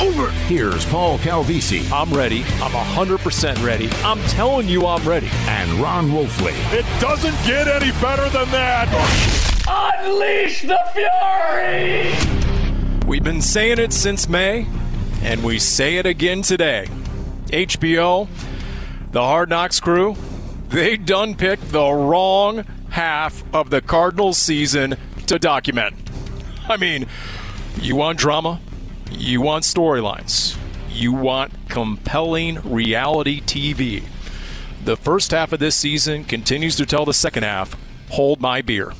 over. Here's Paul Calvisi I'm ready. I'm 100% ready. I'm telling you I'm ready. and Ron Wolfley. It doesn't get any better than that. Unleash the fury! We've been saying it since May, and we say it again today. HBO, the Hard Knocks crew, they done picked the wrong half of the Cardinals season to document. I mean, you want drama, you want storylines, you want compelling reality TV. The first half of this season continues to tell the second half, hold my beer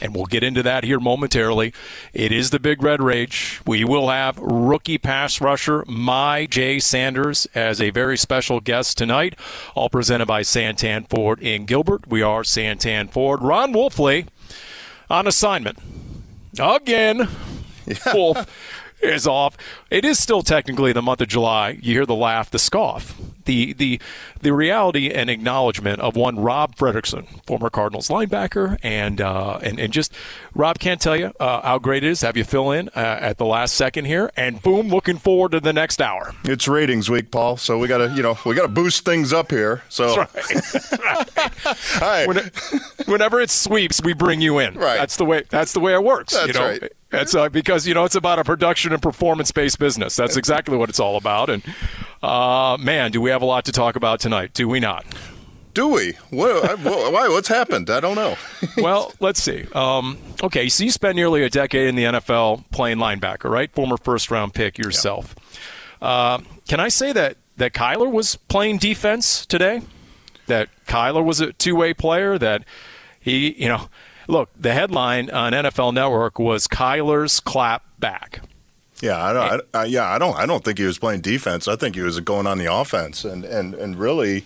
and we'll get into that here momentarily. It is the Big Red Rage. We will have rookie pass rusher Myjai Sanders as a very special guest tonight, all presented by Santan Ford in Gilbert. We are Santan Ford. Ron Wolfley on assignment again. Wolf is off. It is still technically the month of July. You hear the laugh, the scoff, the the the reality and acknowledgement of one Rob Fredrickson, former Cardinals linebacker, and uh, and and just Rob can't tell you uh, how great it is. to Have you fill in uh, at the last second here, and boom, looking forward to the next hour. It's ratings week, Paul. So we gotta, you know, we gotta boost things up here. So, That's right. all right. When it- whenever it sweeps, we bring you in. Right. That's the way. That's the way it works. you That's know? right. That's uh, because you know it's about a production and performance based business. That's exactly what it's all about. And uh, man, do we have a lot to talk about tonight? Do we not? Do we? What, why? What's happened? I don't know. well, let's see. Um, okay, so you spent nearly a decade in the NFL playing linebacker, right? Former first round pick yourself. Uh, can I say that that Kyler was playing defense today? That Kyler was a two way player. That he, you know, look, the headline on NFL Network was Kyler's clap back. Yeah, I don't. Eh. I, I, yeah, I don't. I don't think he was playing defense. I think he was going on the offense, and and and really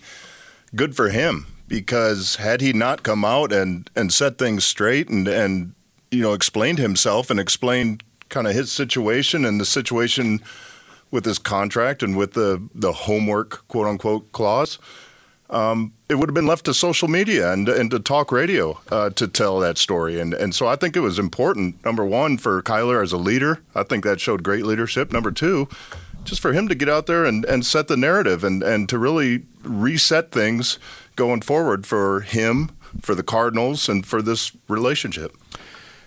good for him because had he not come out and and set things straight and and you know explained himself and explained kind of his situation and the situation with his contract and with the the homework quote unquote clause. Um, it would have been left to social media and and to talk radio uh, to tell that story, and and so I think it was important. Number one for Kyler as a leader, I think that showed great leadership. Number two, just for him to get out there and, and set the narrative and and to really reset things going forward for him, for the Cardinals, and for this relationship.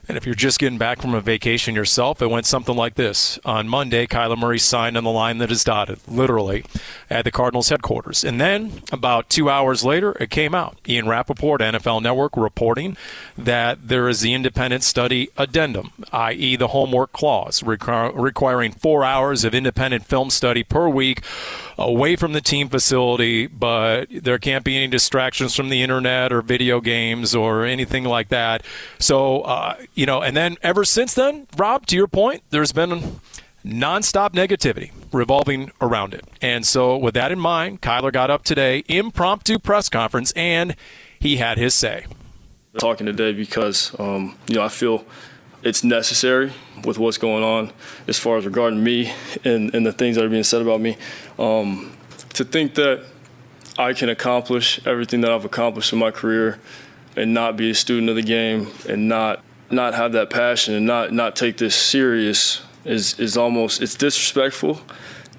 And if you're just getting back from a vacation yourself, it went something like this. On Monday, Kyler Murray signed on the line that is dotted, literally, at the Cardinals headquarters. And then, about two hours later, it came out. Ian Rapoport, NFL Network, reporting that there is the independent study addendum, i.e., the homework clause, requir- requiring four hours of independent film study per week away from the team facility, but there can't be any distractions from the internet or video games or anything like that. So, uh, you know, and then ever since then, Rob, to your point, there's been nonstop negativity revolving around it. And so, with that in mind, Kyler got up today, impromptu press conference, and he had his say. talking today because um, you know I feel it's necessary with what's going on as far as regarding me and, and the things that are being said about me. Um, to think that I can accomplish everything that I've accomplished in my career and not be a student of the game and not not have that passion and not not take this serious is is almost it's disrespectful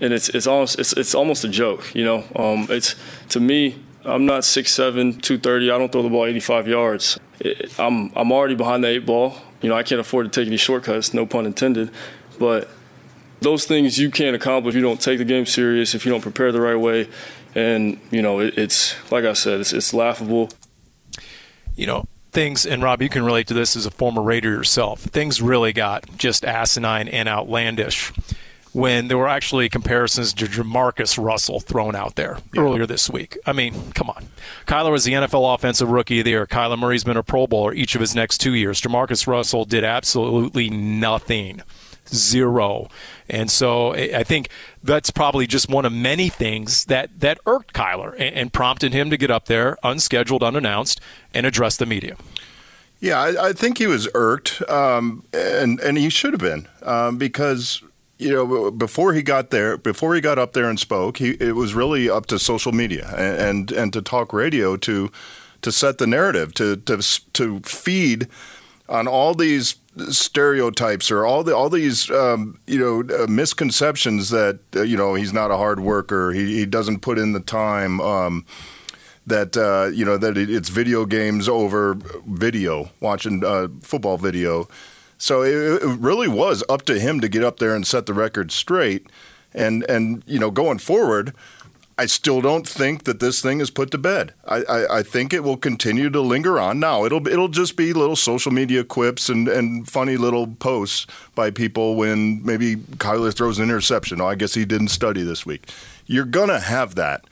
and it's it's almost it's it's almost a joke, you know. Um, it's to me I'm not 6'7", 230. I don't throw the ball 85 yards. It, I'm I'm already behind the eight ball. You know, I can't afford to take any shortcuts, no pun intended. But those things you can't accomplish if you don't take the game serious, if you don't prepare the right way. And, you know, it, it's, like I said, it's, it's laughable. you know, things, and Rob, you can relate to this as a former Raider yourself. Things really got just asinine and outlandish when there were actually comparisons to Jamarcus Russell thrown out there yeah. earlier this week. I mean, come on. Kyler was the NFL Offensive Rookie of the Year. Kyler Murray's been a Pro Bowler each of his next two years. Jamarcus Russell did absolutely nothing zero. And so I think that's probably just one of many things that, that irked Kyler and, and prompted him to get up there, unscheduled, unannounced, and address the media. Yeah, I, I think he was irked, um, and and he should have been um, because you know before he got there, before he got up there and spoke, he it was really up to social media and and, and to talk radio to to set the narrative to to to feed on all these stereotypes or all the all these um, you know uh, misconceptions that uh, you know he's not a hard worker. He, he doesn't put in the time um, that uh, you know that it's video games over video watching uh, football video. So it, it, really was up to him to get up there and set the record straight. And and you know going forward I still don't think that this thing is put to bed. I, I, I, think it will continue to linger on. Now it'll it'll just be little social media quips and, and funny little posts by people when maybe Kyler throws an interception. Oh, I guess he didn't study this week. You're gonna have that,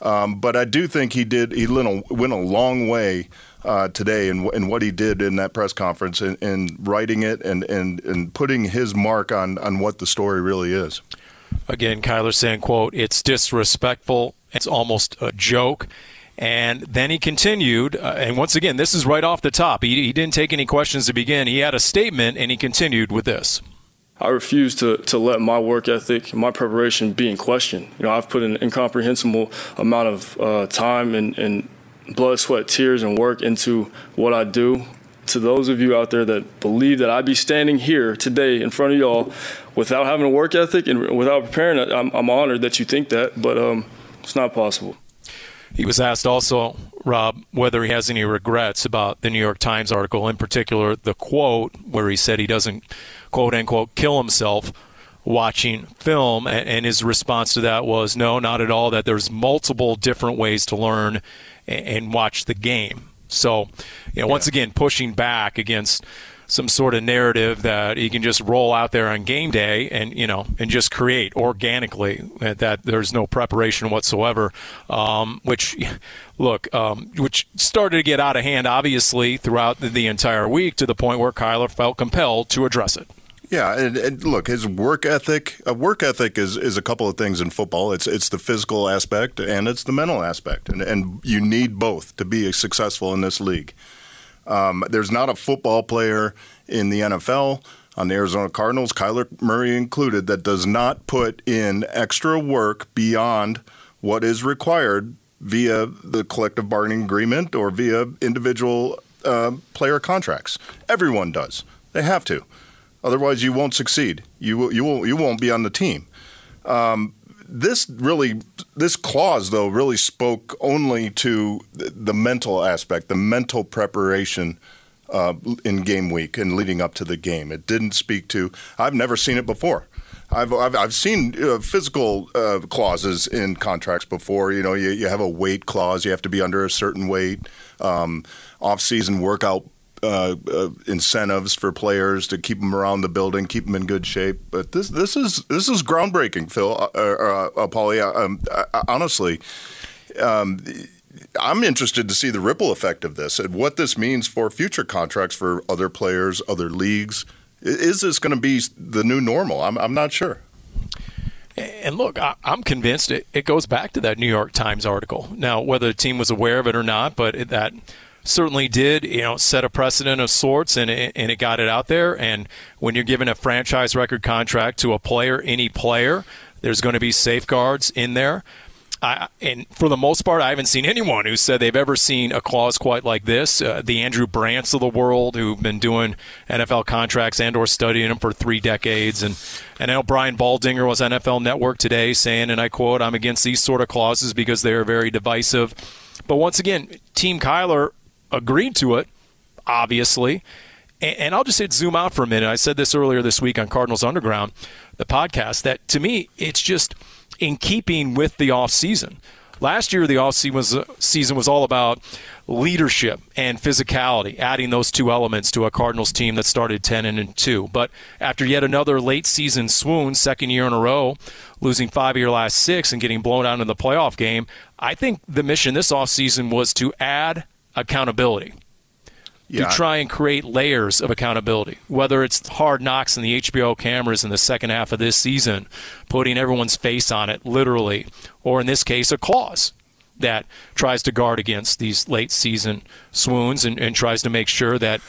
um, but I do think he did. He went a, went a long way. Uh, today and, and what he did in that press conference and, and writing it and, and, and putting his mark on, on what the story really is. Again, Kyler saying, quote, it's disrespectful. It's almost a joke. And then he continued, uh, and once again, this is right off the top. He, he didn't take any questions to begin. He had a statement, and he continued with this. I refuse to, to let my work ethic, my preparation be in question. You know, I've put an incomprehensible amount of uh, time and, and blood, sweat, tears, and work into what I do to those of you out there that believe that I'd be standing here today in front of y'all without having a work ethic and without preparing, I'm, I'm honored that you think that, but um, it's not possible. He was asked also, Rob, whether he has any regrets about the New York Times article, in particular the quote where he said he doesn't, quote unquote, kill himself watching film. And his response to that was, no, not at all, that there's multiple different ways to learn and watch the game. So, you know, once again, pushing back against some sort of narrative that he can just roll out there on game day and you know and just create organically that there's no preparation whatsoever um, which look um, which started to get out of hand obviously throughout the, entire week to the point where Kyler felt compelled to address it yeah, and, and, look, his work ethic. A work ethic is, is a couple of things in football. It's it's the physical aspect and it's the mental aspect, and and you need both to be successful in this league. Um, there's not a football player in the NFL on the Arizona Cardinals, Kyler Murray included, that does not put in extra work beyond what is required via the collective bargaining agreement or via individual uh, player contracts. Everyone does. They have to. Otherwise, you won't succeed. You will, you will, you won't be on the team. Um, this really, this clause though, really spoke only to the mental aspect, the mental preparation uh, in game week and leading up to the game. It didn't speak to. I've never seen it before. I've I've, I've seen uh, physical uh, clauses in contracts before. You know, you, you have a weight clause. You have to be under a certain weight. Um, off-season workout uh, uh, incentives for players to keep them around the building, keep them in good shape. But this this is this is groundbreaking, Phil. Uh, uh, uh Paulie, um, honestly. Um, I'm interested to see the ripple effect of this and what this means for future contracts for other players, other leagues. Is this going to be the new normal? I'm, I'm not sure. And look, I, am convinced it, it goes back to that New York Times article. Now, whether the team was aware of it or not, but that certainly did, you know, set a precedent of sorts, and it, and it got it out there. And when you're given a franchise record contract to a player, any player, there's going to be safeguards in there. I, and for the most part, I haven't seen anyone who said they've ever seen a clause quite like this. Uh, the Andrew Brandts of the world, who've been doing NFL contracts and/or studying them for three decades, and and I know Brian Baldinger was on NFL Network today saying, and I quote, "I'm against these sort of clauses because they are very divisive." But once again, Team Kyler agreed to it, obviously. And, and I'll just hit zoom out for a minute. I said this earlier this week on Cardinals Underground, the podcast, that to me, it's just in keeping with the offseason. Last year, the offseason was, uh, season was all about leadership and physicality, adding those two elements to a Cardinals team that started 10 and 2. But after yet another late season swoon, second year in a row, losing five of your last six and getting blown out in the playoff game, I think the mission this offseason was to add accountability. Yeah. To try and create layers of accountability, whether it's hard knocks in the HBO cameras in the second half of this season, putting everyone's face on it, literally, or in this case, a clause that tries to guard against these late season swoons and, and tries to make sure that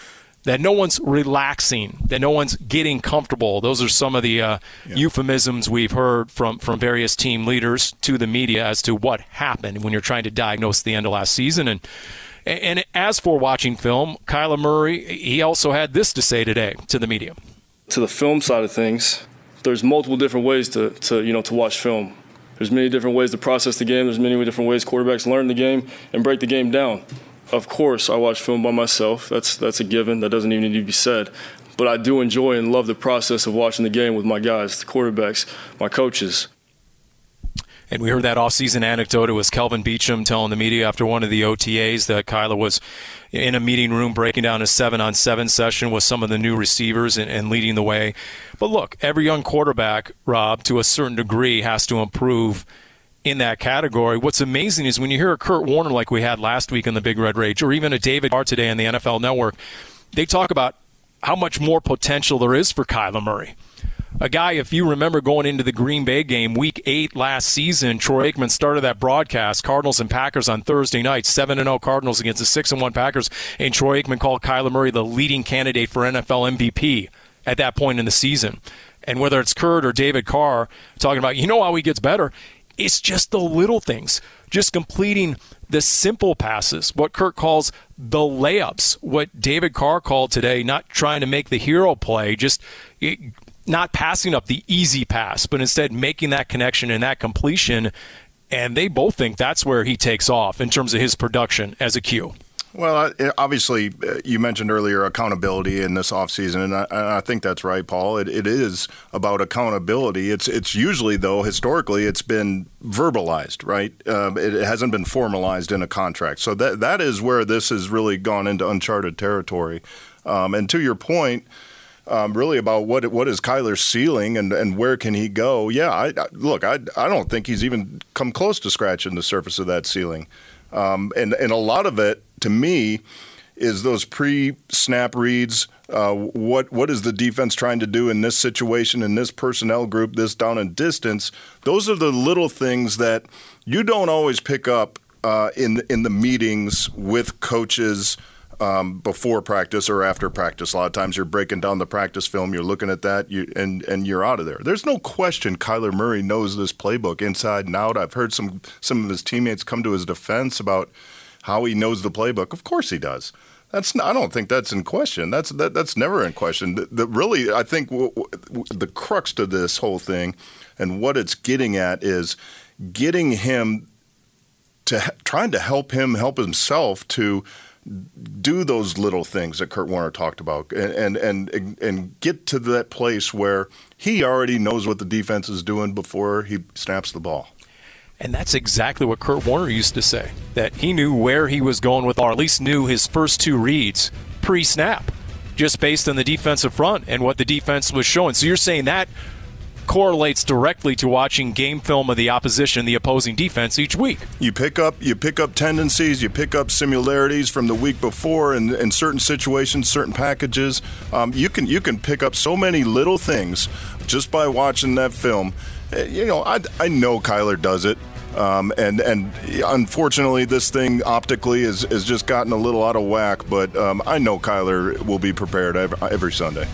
that no one's relaxing, that no one's getting comfortable. Those are some of the uh, yeah. euphemisms we've heard from, from various team leaders to the media as to what happened when you're trying to diagnose the end of last season. And and as for watching film, Kyler Murray, he also had this to say today to the media. To the film side of things, there's multiple different ways to, to you know to watch film. There's many different ways to process the game. There's many different ways quarterbacks learn the game and break the game down. Of course, I watch film by myself. That's that's a given. That doesn't even need to be said. But I do enjoy and love the process of watching the game with my guys, the quarterbacks, my coaches. And we heard that offseason anecdote. It was Kelvin Beachum telling the media after one of the OTAs that Kyler was in a meeting room breaking down a seven on seven session with some of the new receivers and, and leading the way. But look, every young quarterback, Rob, to a certain degree, has to improve in that category. What's amazing is when you hear a Kurt Warner like we had last week in the Big Red Rage, or even a David Carr today on the NFL Network, they talk about how much more potential there is for Kyler Murray a guy, if you remember going into the Green Bay game week eight last season, Troy Aikman started that broadcast, Cardinals and Packers on Thursday night, 7 0 Cardinals against the 6 1 Packers, and Troy Aikman called Kyler Murray the leading candidate for NFL MVP at that point in the season. And whether it's Kurt or David Carr talking about, you know how he gets better, it's just the little things, just completing the simple passes, what Kurt calls the layups, what David Carr called today, not trying to make the hero play, just not passing up the easy pass, but instead making that connection and that completion. And they both think that's where he takes off in terms of his production as a Q. Well, obviously, uh, you mentioned earlier accountability in this offseason, and I, I think that's right, Paul. It, it is about accountability. It's it's usually, though, historically, it's been verbalized, right? Um, it hasn't been formalized in a contract. So that that is where this has really gone into uncharted territory. Um, and to your point, um, really about what what is Kyler's ceiling and, and where can he go. Yeah, I, I, look, I, I don't think he's even come close to scratching the surface of that ceiling, um, and and a lot of it to me is those pre-snap reads. Uh, what what is the defense trying to do in this situation, in this personnel group, this down and distance? Those are the little things that you don't always pick up uh, in in the meetings with coaches um, before practice or after practice. A lot of times you're breaking down the practice film, you're looking at that, you, and and you're out of there. There's no question Kyler Murray knows this playbook inside and out. I've heard some some of his teammates come to his defense about how he knows the playbook. Of course he does. That's I don't think that's in question. That's that, that's never in question. The, the really, I think w- w- the crux to this whole thing, and what it's getting at is getting him to trying to help him help himself to do those little things that Kurt Warner talked about and, and and and get to that place where he already knows what the defense is doing before he snaps the ball. And that's exactly what Kurt Warner used to say that he knew where he was going with, or at least knew his first two reads pre snap, just based on the defensive front and what the defense was showing. So you're saying that correlates directly to watching game film of the opposition, the opposing defense each week. You pick up you pick up tendencies, you pick up similarities from the week before, in, in certain situations, certain packages. Um, you can you can pick up so many little things just by watching that film. Eh, you know, I, I know Kyler does it. Um, and and unfortunately, this thing optically has, has just gotten a little out of whack. But um, I know Kyler will be prepared every, every Sunday.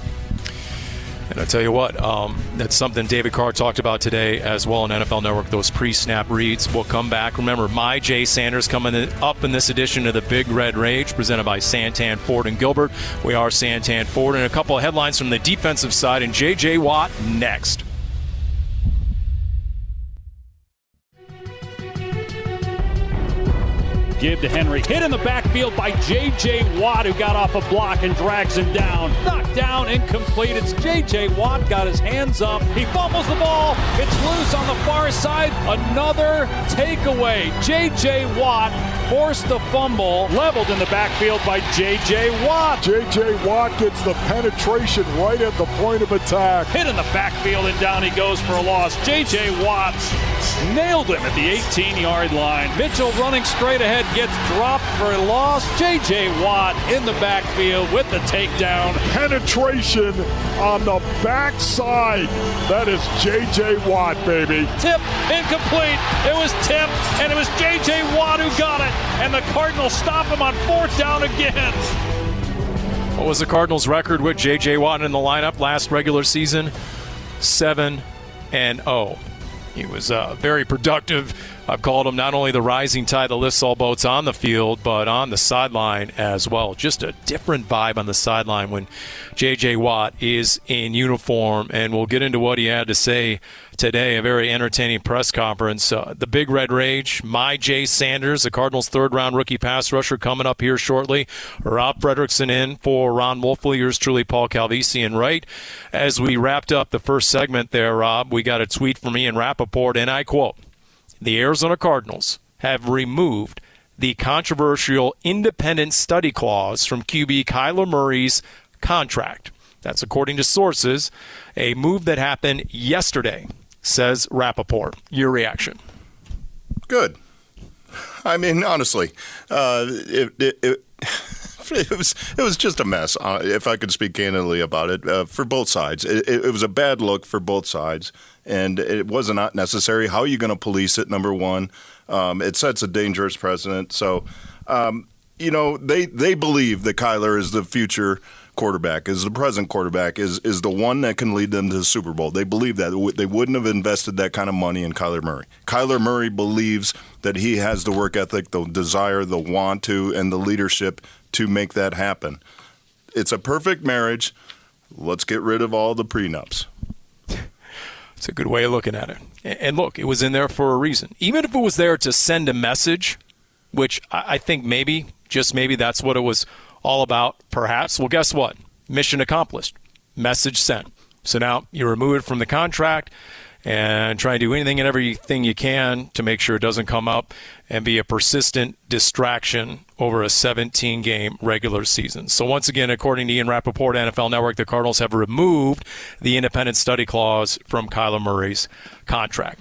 And I tell you what, um, that's something David Carr talked about today as well on NFL Network. Those pre-snap reads will come back. Remember, Myjai Sanders coming up in this edition of the Big Red Rage, presented by Santan Ford and Gilbert. We are Santan Ford, and a couple of headlines from the defensive side, and J.J. Watt next. Give to Henry. Hit in the backfield by J.J. Watt, who got off a block and drags him down. Knocked down, incomplete. It's J.J. Watt, got his hands up. He fumbles the ball. It's loose on the far side. Another takeaway. J.J. Watt forced the fumble, leveled in the backfield by J.J. Watt. J.J. Watt gets the penetration right at the point of attack. Hit in the backfield, and down he goes for a loss. J.J. Watt nailed him at the 18 yard line. Mitchell running straight ahead gets dropped for a loss. J.J. Watt in the backfield with the takedown. Penetration on the backside. That is J.J. Watt, baby. Tip incomplete. It was tip, and it was J.J. Watt who got it. And the Cardinals stop him on fourth down again. What was the Cardinals' record with J.J. Watt in the lineup last regular season? 7 and 0. He was uh, very productive. I've called him not only the rising tide that lifts all boats on the field, but on the sideline as well. Just a different vibe on the sideline when J.J. Watt is in uniform, and we'll get into what he had to say today. A very entertaining press conference. Uh, the Big Red Rage, Myjai Sanders, the Cardinals' third-round rookie pass rusher, coming up here shortly. Rob Fredrickson in for Ron Wolfley. Yours truly, Paul Calvisi, and right as we wrapped up the first segment there, Rob, we got a tweet from Ian Rapoport, and I quote the Arizona Cardinals have removed the controversial independent study clause from QB Kyler Murray's contract. That's according to sources, a move that happened yesterday, says Rapoport. Your reaction? Good. I mean, honestly, uh, it, it, it, it, was it was just a mess. Uh, if I could speak candidly about it, uh, for both sides, it, it, was a bad look for both sides, and it was not necessary. How are you going to police it? Number one, um, it sets a dangerous precedent. So, um, you know, they they believe that Kyler is the future quarterback, is the present quarterback, is is the one that can lead them to the Super Bowl. They believe that they wouldn't have invested that kind of money in Kyler Murray. Kyler Murray believes that he has the work ethic, the desire, the want to, and the leadership to make that happen. It's a perfect marriage. Let's get rid of all the prenups. It's a good way of looking at it. And look, it was in there for a reason. Even if it was there to send a message, which I think maybe, just maybe that's what it was all about, perhaps. Well, guess what? Mission accomplished. Message sent. So now you remove it from the contract and try and do anything and everything you can to make sure it doesn't come up and be a persistent distraction over a 17 game regular season. So, once again, according to Ian Rapoport, NFL Network, the Cardinals have removed the independent study clause from Kyler Murray's contract.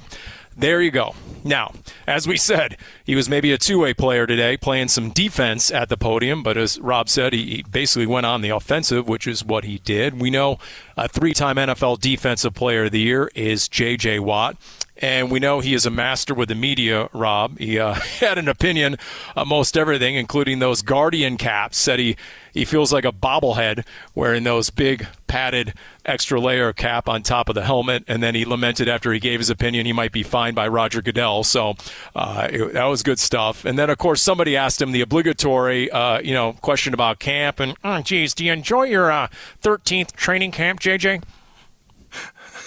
There you go. Now, as we said, he was maybe a two way player today, playing some defense at the podium, but as Rob said, he basically went on the offensive, which is what he did. We know a three time NFL Defensive Player of the Year is J.J. Watt. And we know he is a master with the media, Rob. He uh, had an opinion on most everything, including those Guardian caps. Said he, he feels like a bobblehead wearing those big padded extra layer cap on top of the helmet. And then he lamented after he gave his opinion he might be fined by Roger Goodell. So uh, it, that was good stuff. And then, of course, somebody asked him the obligatory, uh, you know, question about camp. And, oh, geez, do you enjoy your 13th uh, training camp, JJ?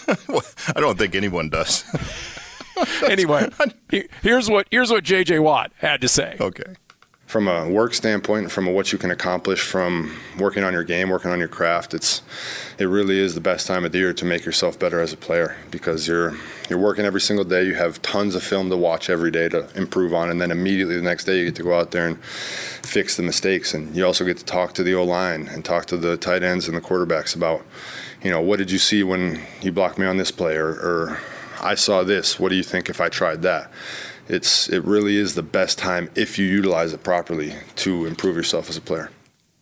I don't think anyone does. anyway, here's what here's what JJ Watt had to say. Okay. From a work standpoint, from a what you can accomplish from working on your game, working on your craft, it's it really is the best time of the year to make yourself better as a player because you're you're working every single day. You have tons of film to watch every day to improve on, and then immediately the next day you get to go out there and fix the mistakes. And you also get to talk to the O line and talk to the tight ends and the quarterbacks about you know, what did you see when you blocked me on this play, or, or I saw this. What do you think if I tried that? It's it really is the best time if you utilize it properly to improve yourself as a player.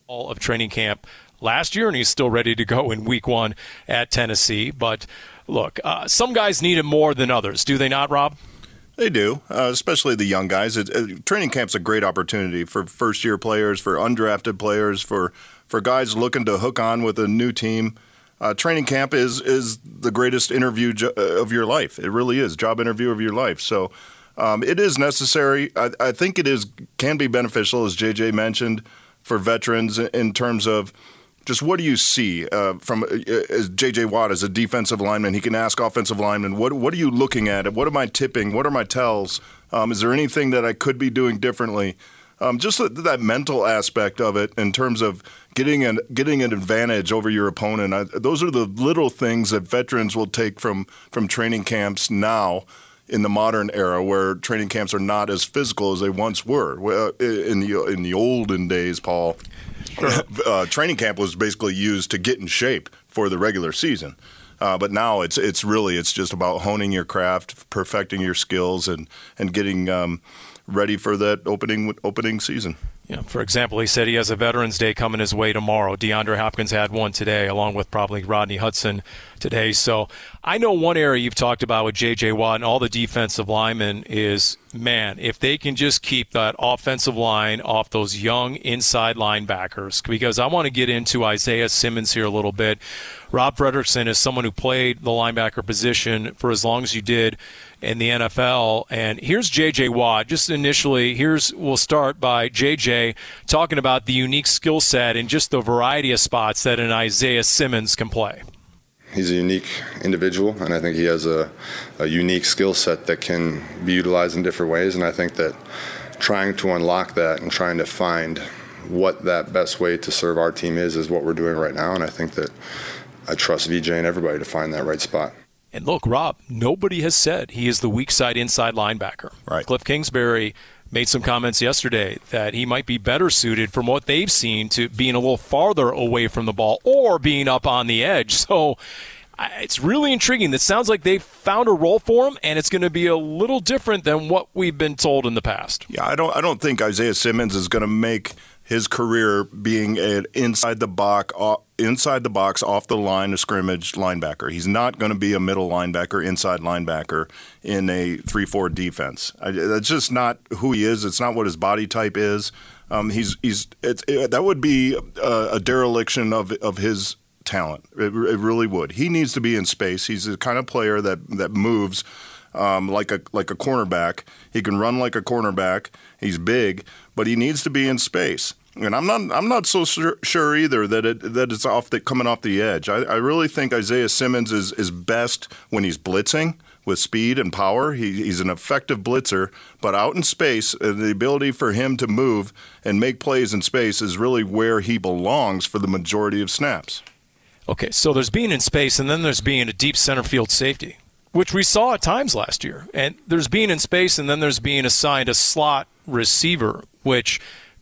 All of training camp last year, and he's still ready to go in Week One at Tennessee. But look, uh, some guys need it more than others, do they not, Rob? They do, uh, especially the young guys. It, it, training camp's a great opportunity for first year players, for undrafted players, for for guys looking to hook on with a new team uh, training camp is is the greatest interview jo- uh, of your life. It really is job interview of your life. So um, it is necessary. I, I, think it is can be beneficial, as JJ mentioned, for veterans in terms of just what do you see uh, from uh, as JJ Watt as a defensive lineman? He can ask offensive linemen, what what are you looking at? What am I tipping? What are my tells? Um, is there anything that I could be doing differently? Um, just that mental aspect of it in terms of getting an getting an advantage over your opponent. I, those are the little things that veterans will take from from training camps now in the modern era where training camps are not as physical as they once were. In the in the olden days, Paul, uh, training camp was basically used to get in shape for the regular season. Uh, but now it's it's really it's just about honing your craft, perfecting your skills, and and getting um, ready for that opening opening season. Yeah, for example, he said he has a Veterans Day coming his way tomorrow. DeAndre Hopkins had one today, along with probably Rodney Hudson today. So I know one area you've talked about with J.J. Watt and all the defensive linemen is, man, if they can just keep that offensive line off those young inside linebackers, because I want to get into Isaiah Simmons here a little bit. Rob Fredrickson is someone who played the linebacker position for as long as you did in the NFL. And here's J.J. Watt. Just initially, here's we'll start by J.J. talking about the unique skill set and just the variety of spots that an Isaiah Simmons can play. He's a unique individual, and I think he has a, a unique skill set that can be utilized in different ways. And I think that trying to unlock that and trying to find what that best way to serve our team is is what we're doing right now. And I think that I trust VJ and everybody to find that right spot. And look, Rob, nobody has said he is the weak side inside linebacker. Right. Cliff Kingsbury made some comments yesterday that he might be better suited from what they've seen to being a little farther away from the ball or being up on the edge. So it's really intriguing. It sounds like they've found a role for him, and it's going to be a little different than what we've been told in the past. Yeah, I don't. I don't think Isaiah Simmons is going to make his career being an inside the box, inside the box, off the line of scrimmage linebacker. He's not going to be a middle linebacker, inside linebacker in a three-four defense. I, that's just not who he is. It's not what his body type is. Um, he's he's it, that would be a, a, dereliction of of his talent. It, it really would. He needs to be in space. He's the kind of player that that moves. Um, like a like a cornerback. He can run like a cornerback. He's big, but he needs to be in space and I'm not I'm not so sure, either that it that it's off the coming off the edge. I, I, really think Isaiah Simmons is is best when he's blitzing with speed and power. He, he's an effective blitzer, but out in space, uh, the ability for him to move and make plays in space is really where he belongs for the majority of snaps. Okay, so there's being in space, and then there's being a deep center field safety, which we saw at times last year. And there's being in space, and then there's being assigned a slot receiver, which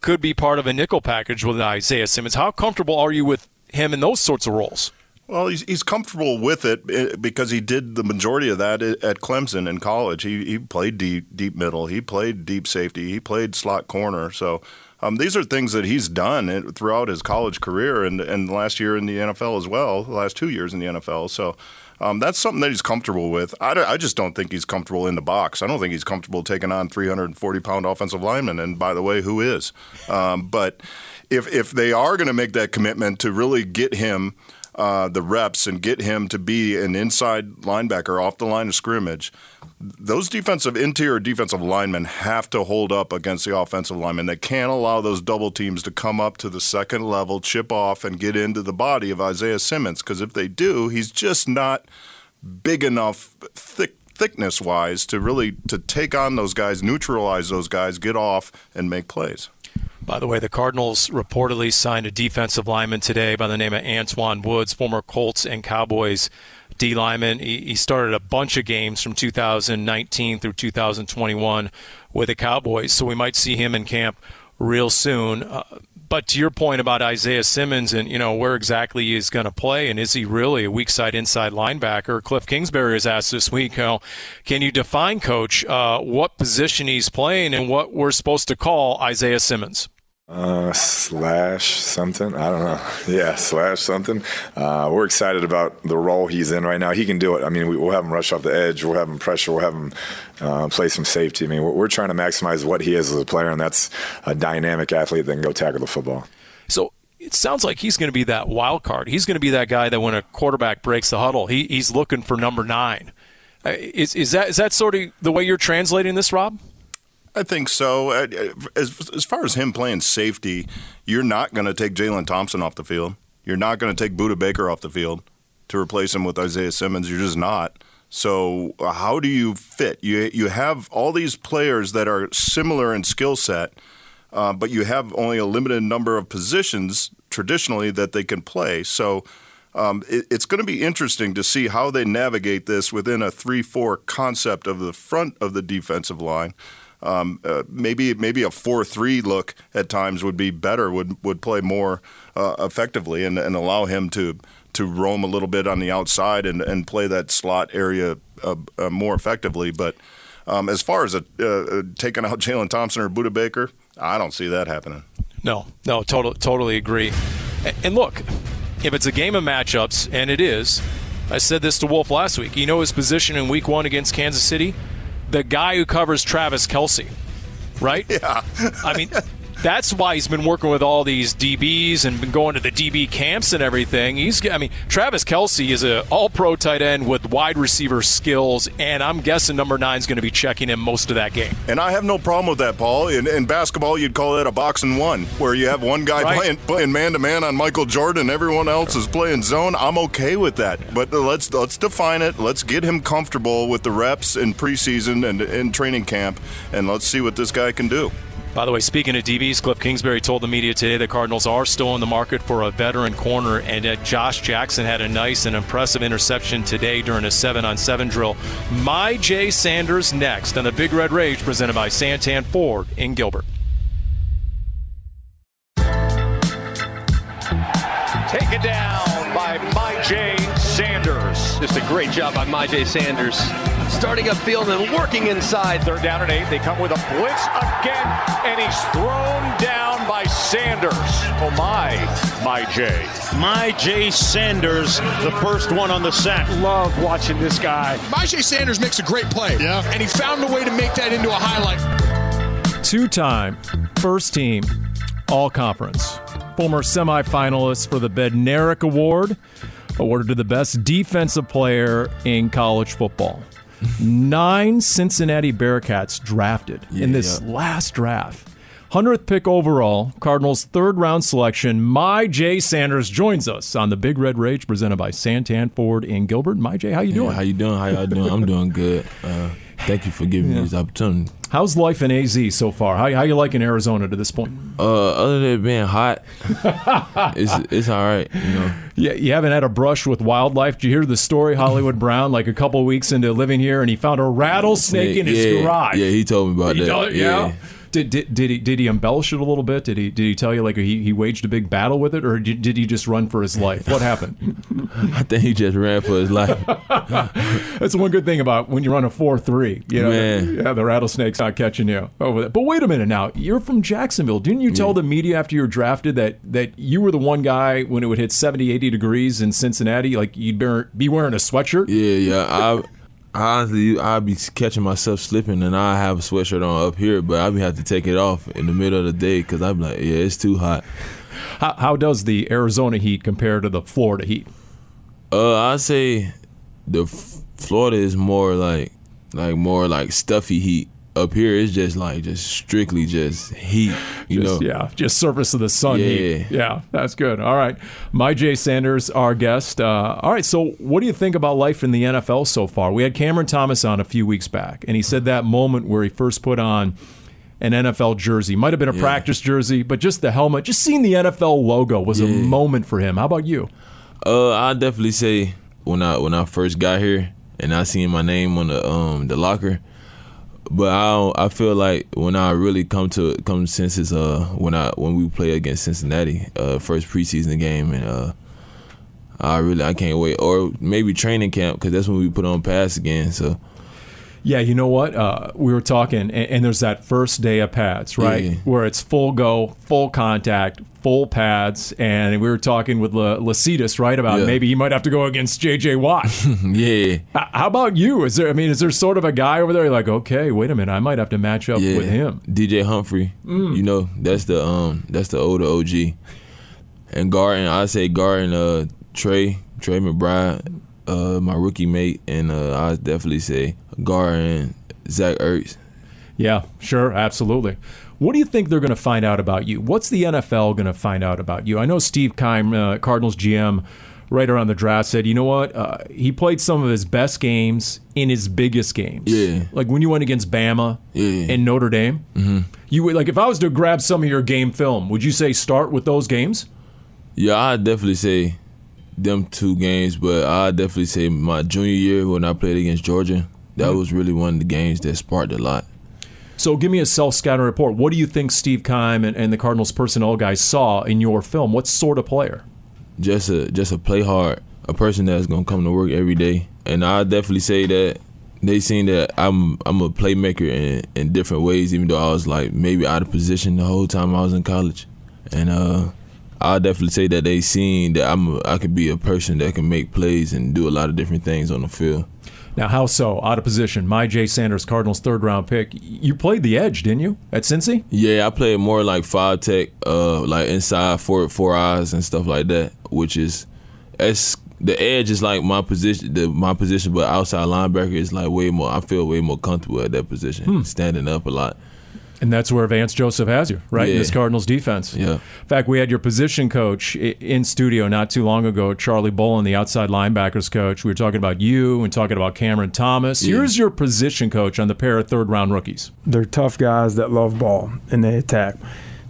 could be part of a nickel package with Isaiah Simmons. How comfortable are you with him in those sorts of roles? Well, he's, he's comfortable with it eh, because he did the majority of that at Clemson in college. He, he played deep, deep middle, he played deep safety, he played slot corner. So um, these are things that he's done throughout his college career and, and last year in the NFL as well, the last two years in the NFL. So um, that's something that he's comfortable with. I, I, just don't think he's comfortable in the box. I don't think he's comfortable taking on 340 pound offensive linemen. And by the way, who is? Um, but if if they are going to make that commitment to really get him uh, the reps and get him to be an inside linebacker off the line of scrimmage, those defensive interior defensive linemen have to hold up against the offensive linemen. They can't allow those double teams to come up to the second level, chip off, and get into the body of Isaiah Simmons. Because if they do, he's just not big enough, thick thickness wise to really to take on those guys, neutralize those guys, get off, and make plays. By the way, the Cardinals reportedly signed a defensive lineman today by the name of Antwaun Woods, former Colts and Cowboys D lineman. He, started a bunch of games from 2019 through 2021 with the Cowboys, so we might see him in camp real soon. Uh, but to your point about Isaiah Simmons and you know where exactly he's going to play and is he really a weak side inside linebacker? Cliff Kingsbury has asked this week, how can you define, Coach, uh, what position he's playing and what we're supposed to call Isaiah Simmons? Uh, slash something. I don't know. Yeah, slash something. Uh, we're excited about the role he's in right now. He can do it. I mean, we, will have him rush off the edge. We'll have him pressure. We'll have him uh, play some safety. I mean, we're, we're, trying to maximize what he is as a player, and that's a dynamic athlete that can go tackle the football. So it sounds like he's going to be that wild card. He's going to be that guy that when a quarterback breaks the huddle, he, he's looking for number nine. Uh, is, is that is that sort of the way you're translating this, Rob? I think so. Uh, as, as far as him playing safety, you're not going to take Jalen Thompson off the field. You're not going to take Budda Baker off the field to replace him with Isaiah Simmons. You're just not. So uh, how do you fit? You you have all these players that are similar in skill set, uh, but you have only a limited number of positions traditionally that they can play. So um, it, it's going to be interesting to see how they navigate this within a three-four concept of the front of the defensive line. Um, uh, maybe maybe a four-three look at times would be better. Would would play more uh, effectively and, and allow him to to roam a little bit on the outside and, and play that slot area uh, uh more effectively. But um, as far as a, uh, taking out Jalen Thompson or Budda Baker, I don't see that happening. No, no, totally, totally agree. And look, if it's a game of matchups, and it is, I said this to Wolf last week. You know his position in Week One against Kansas City, the guy who covers Travis Kelce, right? Yeah. I mean, that's why he's been working with all these DBs and been going to the DB camps and everything. He's, I mean, Travis Kelce is a All-Pro tight end with wide receiver skills, and I'm guessing number nine is going to be checking him most of that game. And I have no problem with that, Paul. In, in basketball, you'd call that a box and one, where you have one guy Right. playing playing man to man on Michael Jordan, everyone else is playing zone. I'm okay with that, but let's let's define it. Let's get him comfortable with the reps in preseason and in training camp, and let's see what this guy can do. By the way, speaking of DBs, Cliff Kingsbury told the media today the Cardinals are still in the market for a veteran corner, and uh, Josh Jackson had a nice and impressive interception today during a seven-on-seven drill. Myjai Sanders next on the Big Red Rage, presented by Santan Ford in Gilbert. Taken down by Myjai Sanders. Just a great job by Myjai Sanders. Starting upfield and working inside. Third down and eight. They come with a blitz again, and he's thrown down by Sanders. Oh my, Myjai. My Jay Sanders, the first one on the sack. Love watching this guy. My Jay Sanders makes a great play. Yeah. And he found a way to make that into a highlight. Two time first team All Conference. Former semifinalist for the Bednarik Award, awarded to the best defensive player in college football. Nine Cincinnati Bearcats drafted in this last draft. 100th pick overall, Cardinals' third round selection. Myjai Sanders joins us on the Big Red Rage presented by Santan Ford in Gilbert. Myjai, how you doing? how you doing? How y'all doing? I'm doing good. Uh, thank you for giving me this opportunity. How's life in AZ so far? How, how you liking Arizona to this point? Uh, other than it being hot, it's it's all right. You know. Yeah, you haven't had a brush with wildlife. Did you hear the story, Hollywood Brown, like a couple weeks into living here, and he found a rattlesnake Yeah, in his yeah, garage? Yeah, he told me about He that. told- yeah. Did, did, did he did he embellish it a little bit? Did he did he tell you like he, he waged a big battle with it, or did, did he just run for his life? What happened? I think he just ran for his life. That's one good thing about when you run a four three. You know, Man. yeah, the rattlesnake's not catching you over there. But wait a minute now, you're from Jacksonville. Didn't you tell the media after you were drafted that that you were the one guy when it would hit 70, 80 degrees in Cincinnati, like you'd be wearing a sweatshirt? Yeah, yeah. I honestly, I'd be catching myself slipping, and I have a sweatshirt on up here, but I'd be have to take it off in the middle of the day because I'm like, yeah, it's too hot. How, how does the Arizona heat compare to the Florida heat? Uh, I say the F- Florida is more like like more like stuffy heat. Up here, it's just like just strictly just heat. You Just- know. yeah, just surface of the sun heat. Yeah. Yeah, that's good. All right. Myjai Sanders, our guest. Uh, all right, so what do you think about life in the NFL so far? We had Cameron Thomas on a few weeks back, and he said that moment where he first put on an NFL jersey, might have been a Yeah. practice jersey, but just the helmet, just seeing the NFL logo was a moment for him. How about you? Uh, I definitely say when I when I first got here and I seen my name on the um the locker, but I don't, I feel like when I really come to come to senses uh when I when we play against Cincinnati uh first preseason game and uh I really I can't wait. Or maybe training camp because that's when we put on pass again so Yeah, you know what? Uh, we were talking, and, and there's that first day of pads, right? Yeah. Where it's full go, full contact, full pads, and we were talking with La- Lecitus, right, about Yeah. maybe he might have to go against J.J. Watt. yeah How about you? Is there? I mean, is there sort of a guy over there? Like, okay, wait a minute, I might have to match up yeah with him. DJ Humphrey Mm. you know that's the um that's the older OG and Garden I say Garden uh Trey Trey McBride uh my rookie mate and uh I definitely say Garden Zach Ertz Yeah, sure, absolutely. What do you think they're going to find out about you? What's the NFL going to find out about you? I know Steve Keim, uh, Cardinals GM, right around the draft said, you know what? Uh, he played some of his best games in his biggest games. Yeah. Like when you went against Bama Yeah. and Notre Dame. Mhm. You would like if I was to grab some of your game film, would you say start with those games? Yeah, I'd definitely say them two games, but I'd definitely say my junior year when I played against Georgia, that was really one of the games that sparked a lot. So give me a self-scouting report. What do you think Steve Keim and, and the Cardinals personnel guys saw in your film? What sort of player? Just a just a play hard, a person that's gonna come to work every day, and I definitely say that they seen that I'm I'm a playmaker in in different ways, even though I was like maybe out of position the whole time I was in college, and uh, I definitely say that they seen that I'm a, I could be a person that can make plays and do a lot of different things on the field. Now, how so? Out of position. Myjai Sanders, Cardinals third round pick. You played the edge, didn't you, at Cincy? Yeah, I played more like five tech, uh, like inside four four eyes and stuff like that, which is as the edge is like my position, the my position, but outside linebacker is like way more. I feel way more comfortable at that position, Hmm. standing up a lot. And that's where Vance Joseph has you, right? In this Cardinals defense. Yeah. In fact, we had your position coach in studio not too long ago, Charlie Bullen, the outside linebackers coach. We were talking about you and talking about Cameron Thomas. Yeah. Here's your position coach on the pair of third round rookies. They're tough guys that love ball and they attack.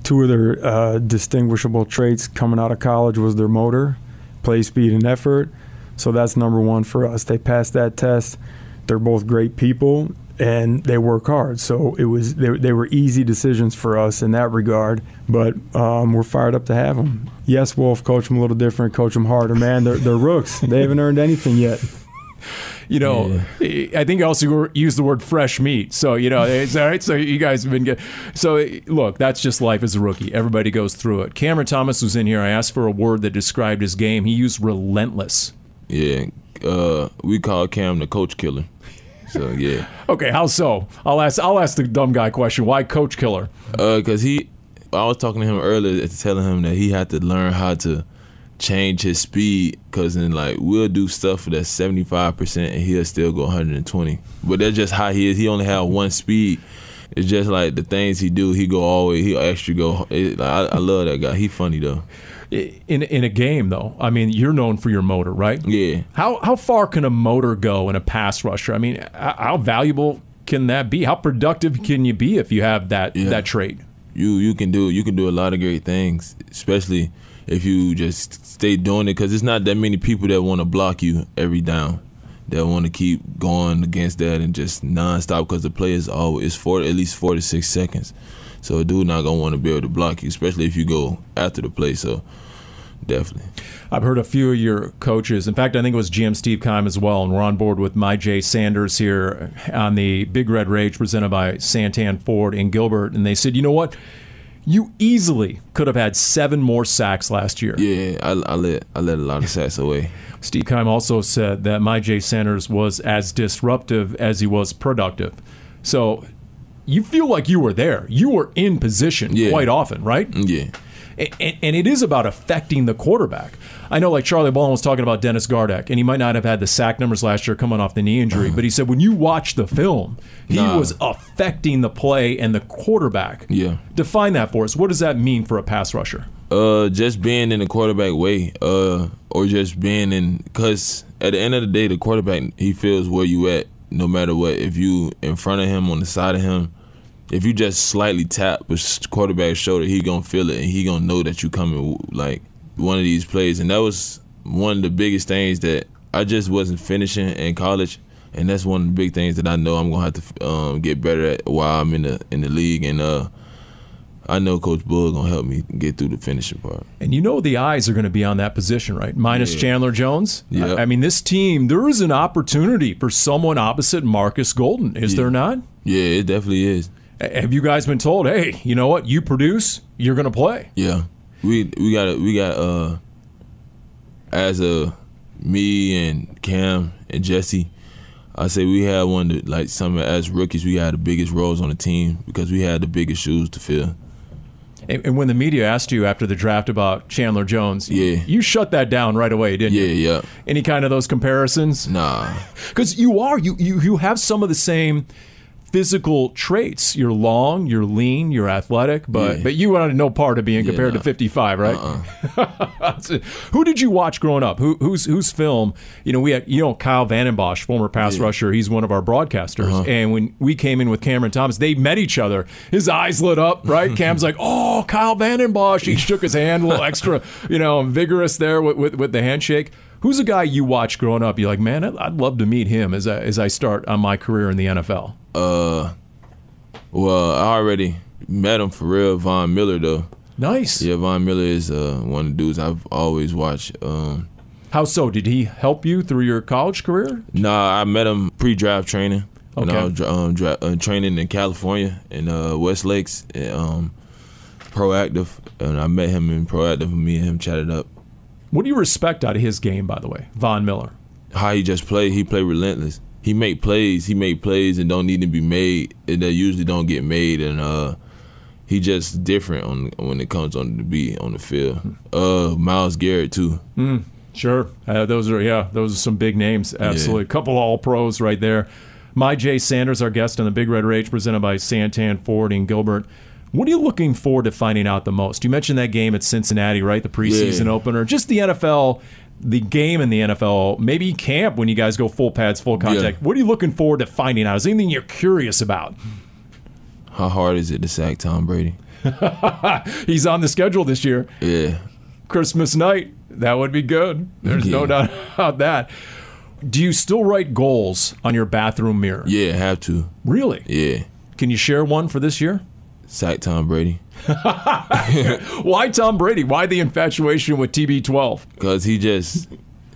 Two of their uh, distinguishable traits coming out of college was their motor, play speed, and effort. So that's number one for us. They passed that test. They're both great people and they work hard. So it was they, they were easy decisions for us in that regard. But um, we're fired up to have them. Yes, Wolf, coach them a little different, coach them harder. Man, they're, they're rooks. They haven't earned anything yet. You know, I think you also used the word fresh meat. So, you know, it's all right. So you guys have been good. So, look, that's just life as a rookie. Everybody goes through it. Cameron Thomas was in here. I asked for a word that described his game. He used relentless. Yeah, uh, we call Cam the coach killer. So yeah. Okay, how so? I'll ask. I'll ask the dumb guy question. Why coach killer? Uh, cause he, I was talking to him earlier, telling him that he had to learn how to change his speed. Cause then like we'll do stuff that's seventy five percent and he'll still go one hundred and twenty. But that's just how he is. He only have one speed. It's just like the things he do. He go all the way. He extra go. It, like, I, I love that guy. He funny though. In in a game though, I mean, you're known for your motor, right? Yeah. How how far can a motor go in a pass rusher? I mean, how valuable can that be? How productive can you be if you have that that trait? you you can do you can do a lot of great things, especially if you just stay doing it. Because it's not that many people that want to block you every down. That want to keep going against that and just nonstop. Because the play is always for at least four to six seconds. So a dude not gonna want to be able to block you, especially if you go after the play. So definitely. I've heard a few of your coaches. In fact, I think it was GM Steve Keim as well, and we're on board with Myjai Sanders here on the Big Red Rage presented by Santan Ford and Gilbert, and they said, you know what? You easily could have had seven more sacks last year. Yeah, I, I let I let a lot of sacks away. Steve Keim also said that Myjai Sanders was as disruptive as he was productive. So you feel like you were there. You were in position quite often, right? Yeah. And, and it is about affecting the quarterback. I know, like Charlie Bullen was talking about Dennis Gardeck, and he might not have had the sack numbers last year coming off the knee injury, but he said when you watch the film, he Nah. was affecting the play and the quarterback. Yeah. Define that for us. What does that mean for a pass rusher? Uh, just being in the quarterback way, uh, or just being in, cause at the end of the day, the quarterback he feels where you at, no matter what. If you in front of him, on the side of him, if you just slightly tap the quarterback's shoulder, he gonna feel it and he gonna know that you coming like one of these plays. And that was one of the biggest things that I just wasn't finishing in college, and that's one of the big things that I know I'm gonna have to um, get better at while I'm in the in the league. And uh, I know Coach Bull gonna help me get through the finishing part. And you know the eyes are going to be on that position, right? Minus Yeah. Chandler Jones. Yeah. I, I mean, this team, there is an opportunity for someone opposite Markus Golden, is there not? Yeah, it definitely is. A- Have you guys been told, hey, you know what? You produce, you're going to play. Yeah, we we got we got uh as a me and Cam and Jesse. I say we had one the, like some of as rookies we had the biggest roles on the team because we had the biggest shoes to fill. And, and when the media asked you after the draft about Chandler Jones, yeah. you shut that down right away, didn't you? Yeah, yeah. Any kind of those comparisons? Nah. Because you are, you, you, you have some of the same physical traits. You're long, you're lean, you're athletic, but Yeah. but you wanted no part of being Yeah, compared to 55, right? Uh-uh. Who did you watch growing up? Who, who's whose film? You know, we had you know Kyle Vanden Bosch, former pass rusher. He's one of our broadcasters. Uh-huh. And when we came in with Cameron Thomas, they met each other. His eyes lit up. Right? Cam's like, "Oh, Kyle Vanden Bosch." He shook his hand, a little extra, you know, vigorous there with with, with the handshake. Who's a guy you watch growing up? You're like, man, I'd- I'd love to meet him as I, as I start on my career in the NFL. Uh, well, I already met him for real, Von Miller though. Nice. Yeah, Von Miller is uh, one of the dudes I've always watched. Um, How so? Did he help you through your college career? Nah, I met him pre-draft training. Okay. When I was um, dra- uh, training in California in uh, West Lakes, and, um, proactive, and I met him in proactive. And me and him chatted up. What do you respect out of his game, by the way, Von Miller? How he just played. He played relentless. He make plays. He make plays and don't need to be made. And they usually don't get made. And uh, he just different on when it comes on the beat on the field. Uh, Myles Garrett too. Mm, sure. Uh, those are yeah, those are some big names. Absolutely. A couple all pros right there. Myjai Sanders, our guest on the Big Red Rage, presented by Santan Ford and Gilbert. What are you looking forward to finding out the most? You mentioned that game at Cincinnati, right? The preseason Yeah. opener. Just the NFL, the game in the NFL, maybe camp when you guys go full pads, full contact. What are you looking forward to finding out? Is there anything you're curious about? How hard is it to sack Tom Brady? He's on the schedule this year. Yeah. Christmas night. That would be good. There's no doubt about that. Do you still write goals on your bathroom mirror? Yeah, have to. Really? Yeah. Can you share one for this year? Sack Tom Brady. Why Tom Brady? Why the infatuation with TB12? Cause he just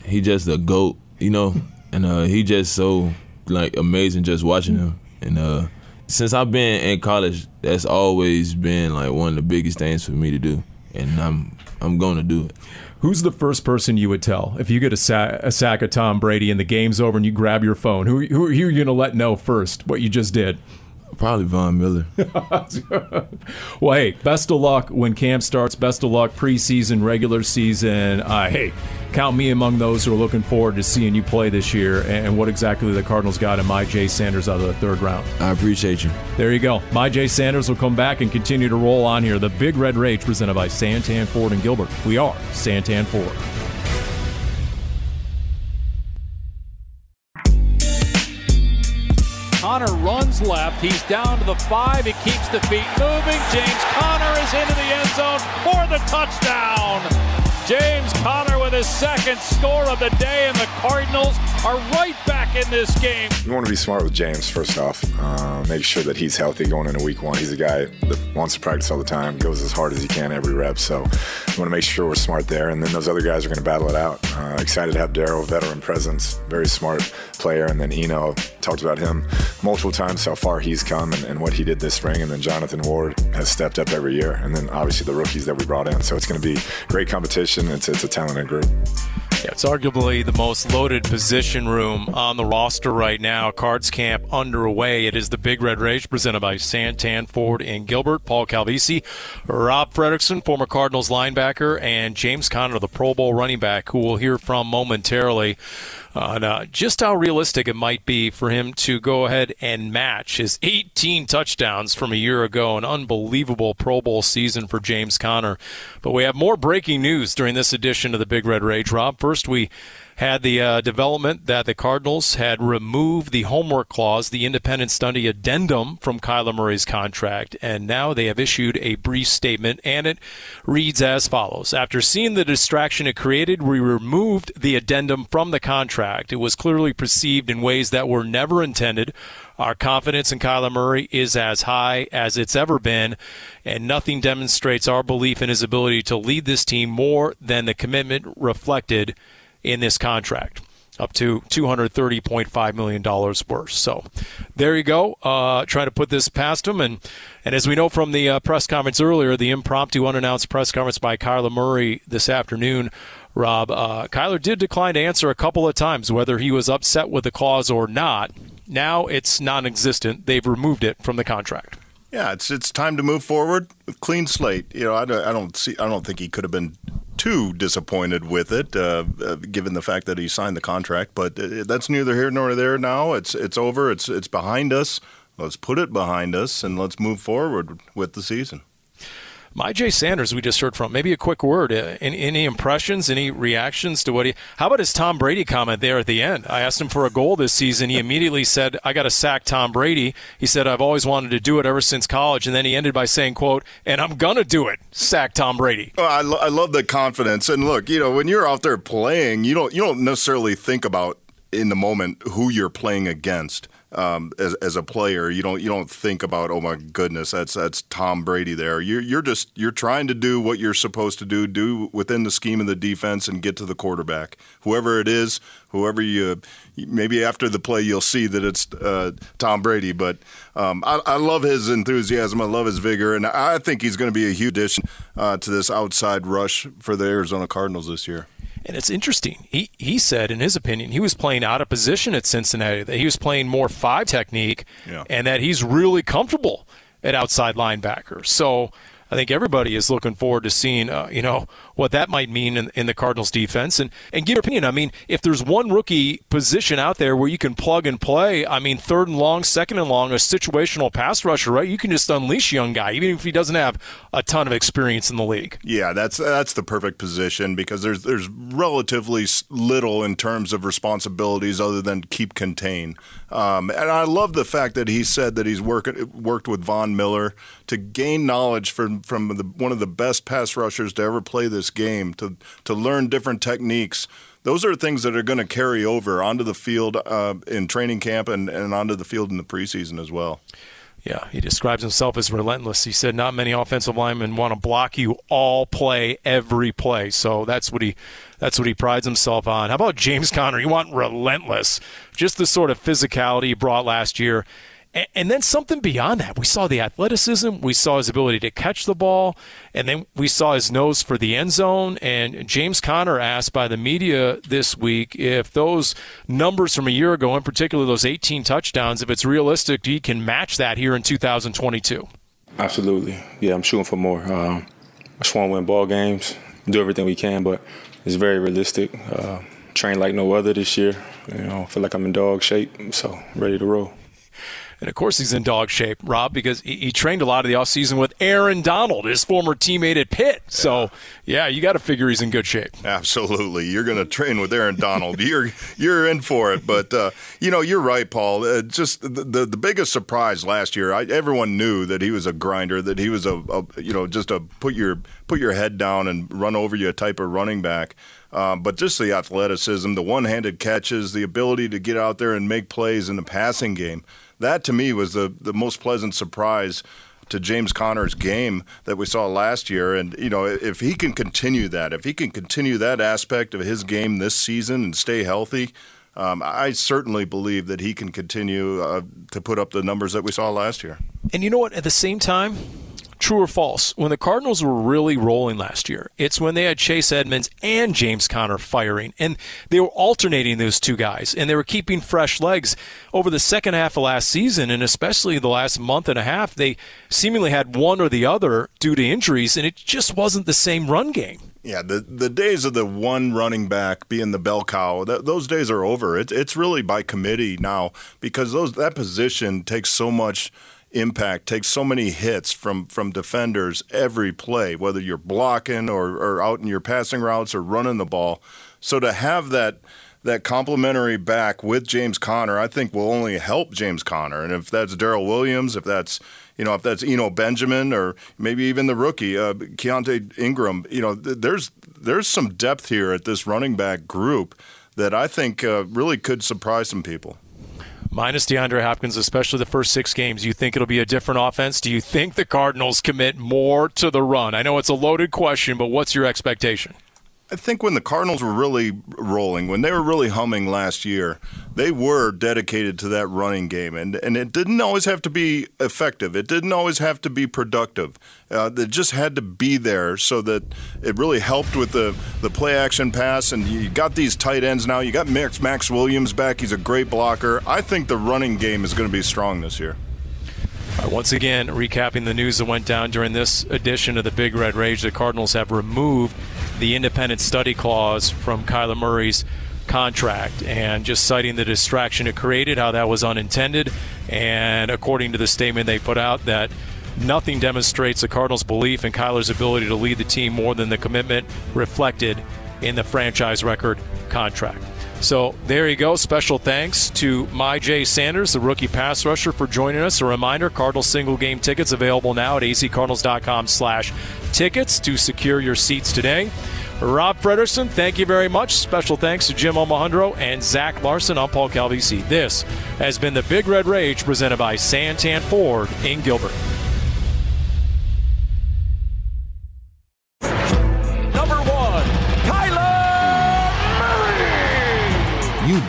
he just a goat, you know, and uh, he just so like amazing just watching him. And uh, since I've been in college, that's always been like one of the biggest things for me to do, and I'm I'm gonna do it. Who's the first person you would tell if you get a, sa- a sack of Tom Brady and the game's over and you grab your phone? Who, who, who are you going to let know first what you just did? Probably Von Miller. well, hey, best of luck when camp starts. Best of luck preseason, regular season. Uh, hey, count me among those who are looking forward to seeing you play this year and what exactly the Cardinals got in Myjai Sanders out of the third round. I appreciate you. There you go. Myjai Sanders will come back and continue to roll on here. The Big Red Rage presented by Santan Ford and Gilbert. We are Santan Ford. Conner left. He's down to the five. He keeps the feet moving. James Conner is into the end zone for the touchdown. James Conner with his second score of the day, and the Cardinals are right back in this game. You want to be smart with James, first off. Uh, make sure that he's healthy going into week one. He's a guy that wants to practice all the time, goes as hard as he can every rep. So we want to make sure we're smart there. And then those other guys are going to battle it out. Uh, excited to have Darrel, veteran presence, very smart player. And then Eno, talked about him multiple times, how far he's come and, and what he did this spring. And then Jonathan Ward has stepped up every year. And then obviously the rookies that we brought in. So it's going to be great competition. It's, it's a talented group. Yeah, it's arguably the most loaded position room on the roster right now. Cards camp underway. It is the Big Red Rage presented by Santan Ford and Gilbert, Paul Calvisi, Rob Fredrickson, former Cardinals linebacker, and James Conner, the Pro Bowl running back, who we'll hear from momentarily on uh, just how realistic it might be for him to go ahead and match his 18 touchdowns from a year ago. An unbelievable Pro Bowl season for James Conner. But we have more breaking news during this edition of the Big Red Rage. Rob, first we had the uh, development that the Cardinals had removed the homework clause, the independent study addendum from Kyler Murray's contract, and now they have issued a brief statement, and it reads as follows After seeing the distraction it created, we removed the addendum from the contract. It was clearly perceived in ways that were never intended. Our confidence in Kyler Murray is as high as it's ever been, and nothing demonstrates our belief in his ability to lead this team more than the commitment reflected in this contract up to $230.5 million worth. So there you go. Uh, trying to put this past him. And, and as we know from the uh, press conference earlier, the impromptu unannounced press conference by Kyler Murray this afternoon, Rob, uh, Kyler did decline to answer a couple of times whether he was upset with the clause or not. Now it's non existent. They've removed it from the contract. Yeah, it's it's time to move forward clean slate. You know, I don't, I don't see I don't think he could have been too disappointed with it, uh, uh, given the fact that he signed the contract. But uh, that's neither here nor there now. It's it's over. It's it's behind us. let's put it behind us and let's move forward with the season. Myjai Sanders, we just heard from. Maybe a quick word. Uh, any, any, impressions? Any reactions to what he? How about his Tom Brady comment there at the end? I asked him for a goal this season. He immediately said, "I got to sack Tom Brady." He said, "I've always wanted to do it ever since college." And then he ended by saying, "quote And I'm gonna do it. Sack Tom Brady." I, lo- I love the confidence. And look, you know, when you're out there playing, you don't you don't necessarily think about in the moment who you're playing against um, as, as a player. You don't you don't think about oh my goodness that's that's Tom Brady there. You're you're just you're trying to do what you're supposed to do, do within the scheme of the defense and get to the quarterback, whoever it is, whoever you. Maybe after the play you'll see that it's uh, Tom Brady, but um, I, I, love his enthusiasm. I love his vigor, and I think he's going to be a huge addition uh, to this outside rush for the Arizona Cardinals this year. And it's interesting. He he said, in his opinion, he was playing out of position at Cincinnati. That he was playing more five technique, yeah. and that he's really comfortable at outside linebacker. So I think everybody is looking forward to seeing, uh, you know, what that might mean in, in, the Cardinals defense and, and give your opinion. I mean, if there's one rookie position out there where you can plug and play, I mean, third and long, second and long, a situational pass rusher, right? You can just unleash young guy, even if he doesn't have a ton of experience in the league. Yeah, that's that's the perfect position because there's there's relatively little in terms of responsibilities other than keep contain. Um, and I love the fact that he said that he's worked worked with Von Miller to gain knowledge from from the, one of the best pass rushers to ever play this game, to to learn different techniques. Those are things that are going to carry over onto the field uh, in training camp and, and onto the field in the preseason as well. Yeah, he describes himself as relentless. He said not many offensive linemen want to block you all play, every play. So that's what he that's what he prides himself on. How about James Conner? You want relentless. Just the sort of physicality he brought last year. And then something beyond that. We saw the athleticism, we saw his ability to catch the ball, and then we saw his nose for the end zone. And James Conner asked by the media this week if those numbers from a year ago, in particular those 18 touchdowns, if it's realistic, he can match that here in 2022. Absolutely. Yeah, I'm shooting for more. Um, I just want to win ball games, do everything we can, but it's very realistic. Uh, train like no other this year. You know, I feel like I'm in dog shape, so ready to roll. And of course, he's in dog shape, Rob, because he, he trained a lot of the offseason with Aaron Donald, his former teammate at Pitt. So, yeah, you got to figure he's in good shape. Absolutely. You're going to train with Aaron Donald. you're you're in for it. But, uh, you know, you're right, Paul. Uh, just the, the, the, biggest surprise last year, I, everyone knew that he was a grinder, that he was a, a, you know, just a put your, put your head down and run over you type of running back. Um, but just the athleticism, the one handed catches, the ability to get out there and make plays in the passing game that to me was the, the most pleasant surprise to James Conner's game that we saw last year. And, you know, if he can continue that, if he can continue that aspect of his game this season and stay healthy, um, I certainly believe that he can continue uh, to put up the numbers that we saw last year. And you know what? At the same time, True or false? When the Cardinals were really rolling last year, it's when they had Chase Edmonds and James Conner firing, and they were alternating those two guys, and they were keeping fresh legs over the second half of last season, and especially the last month and a half. They seemingly had one or the other due to injuries, and it just wasn't the same run game. Yeah, the the days of the one running back being the bell cow, th- those days are over. It's it's really by committee now because those that position takes so much impact takes so many hits from from defenders every play, whether you're blocking or, or out in your passing routes or running the ball. So to have that that complementary back with James Conner, I think will only help James Conner. And if that's Darrel Williams, if that's you know if that's Eno Benjamin or maybe even the rookie uh, Keaontay Ingram, you know th- there's there's some depth here at this running back group that I think uh, really could surprise some people minus DeAndre Hopkins, especially the first six games, you think it'll be a different offense? Do you think the Cardinals commit more to the run? I know it's a loaded question, but what's your expectation? I think when the Cardinals were really rolling, when they were really humming last year, they were dedicated to that running game, and and it didn't always have to be effective. It didn't always have to be productive. Uh, it just had to be there so that it really helped with the the play action pass. And you got these tight ends now. You got Max Maxx Williams back. He's a great blocker. I think the running game is going to be strong this year. once again, recapping the news that went down during this edition of the Big Red Rage, the Cardinals have removed the independent study clause from Kyler Murray's contract and just citing the distraction it created, how that was unintended. And according to the statement they put out, that nothing demonstrates the Cardinals' belief in Kyler's ability to lead the team more than the commitment reflected in the franchise record contract. So there you go. Special thanks to Myjai Sanders, the rookie pass rusher, for joining us. A reminder, Cardinals single game tickets available now at azcardinals.com slash tickets to secure your seats today. Rob Fredrickson, thank you very much. Special thanks to Jim Omahundro and Zach Larson. I'm Paul Calvisi. This has been the Big Red Rage presented by Santan Ford in Gilbert.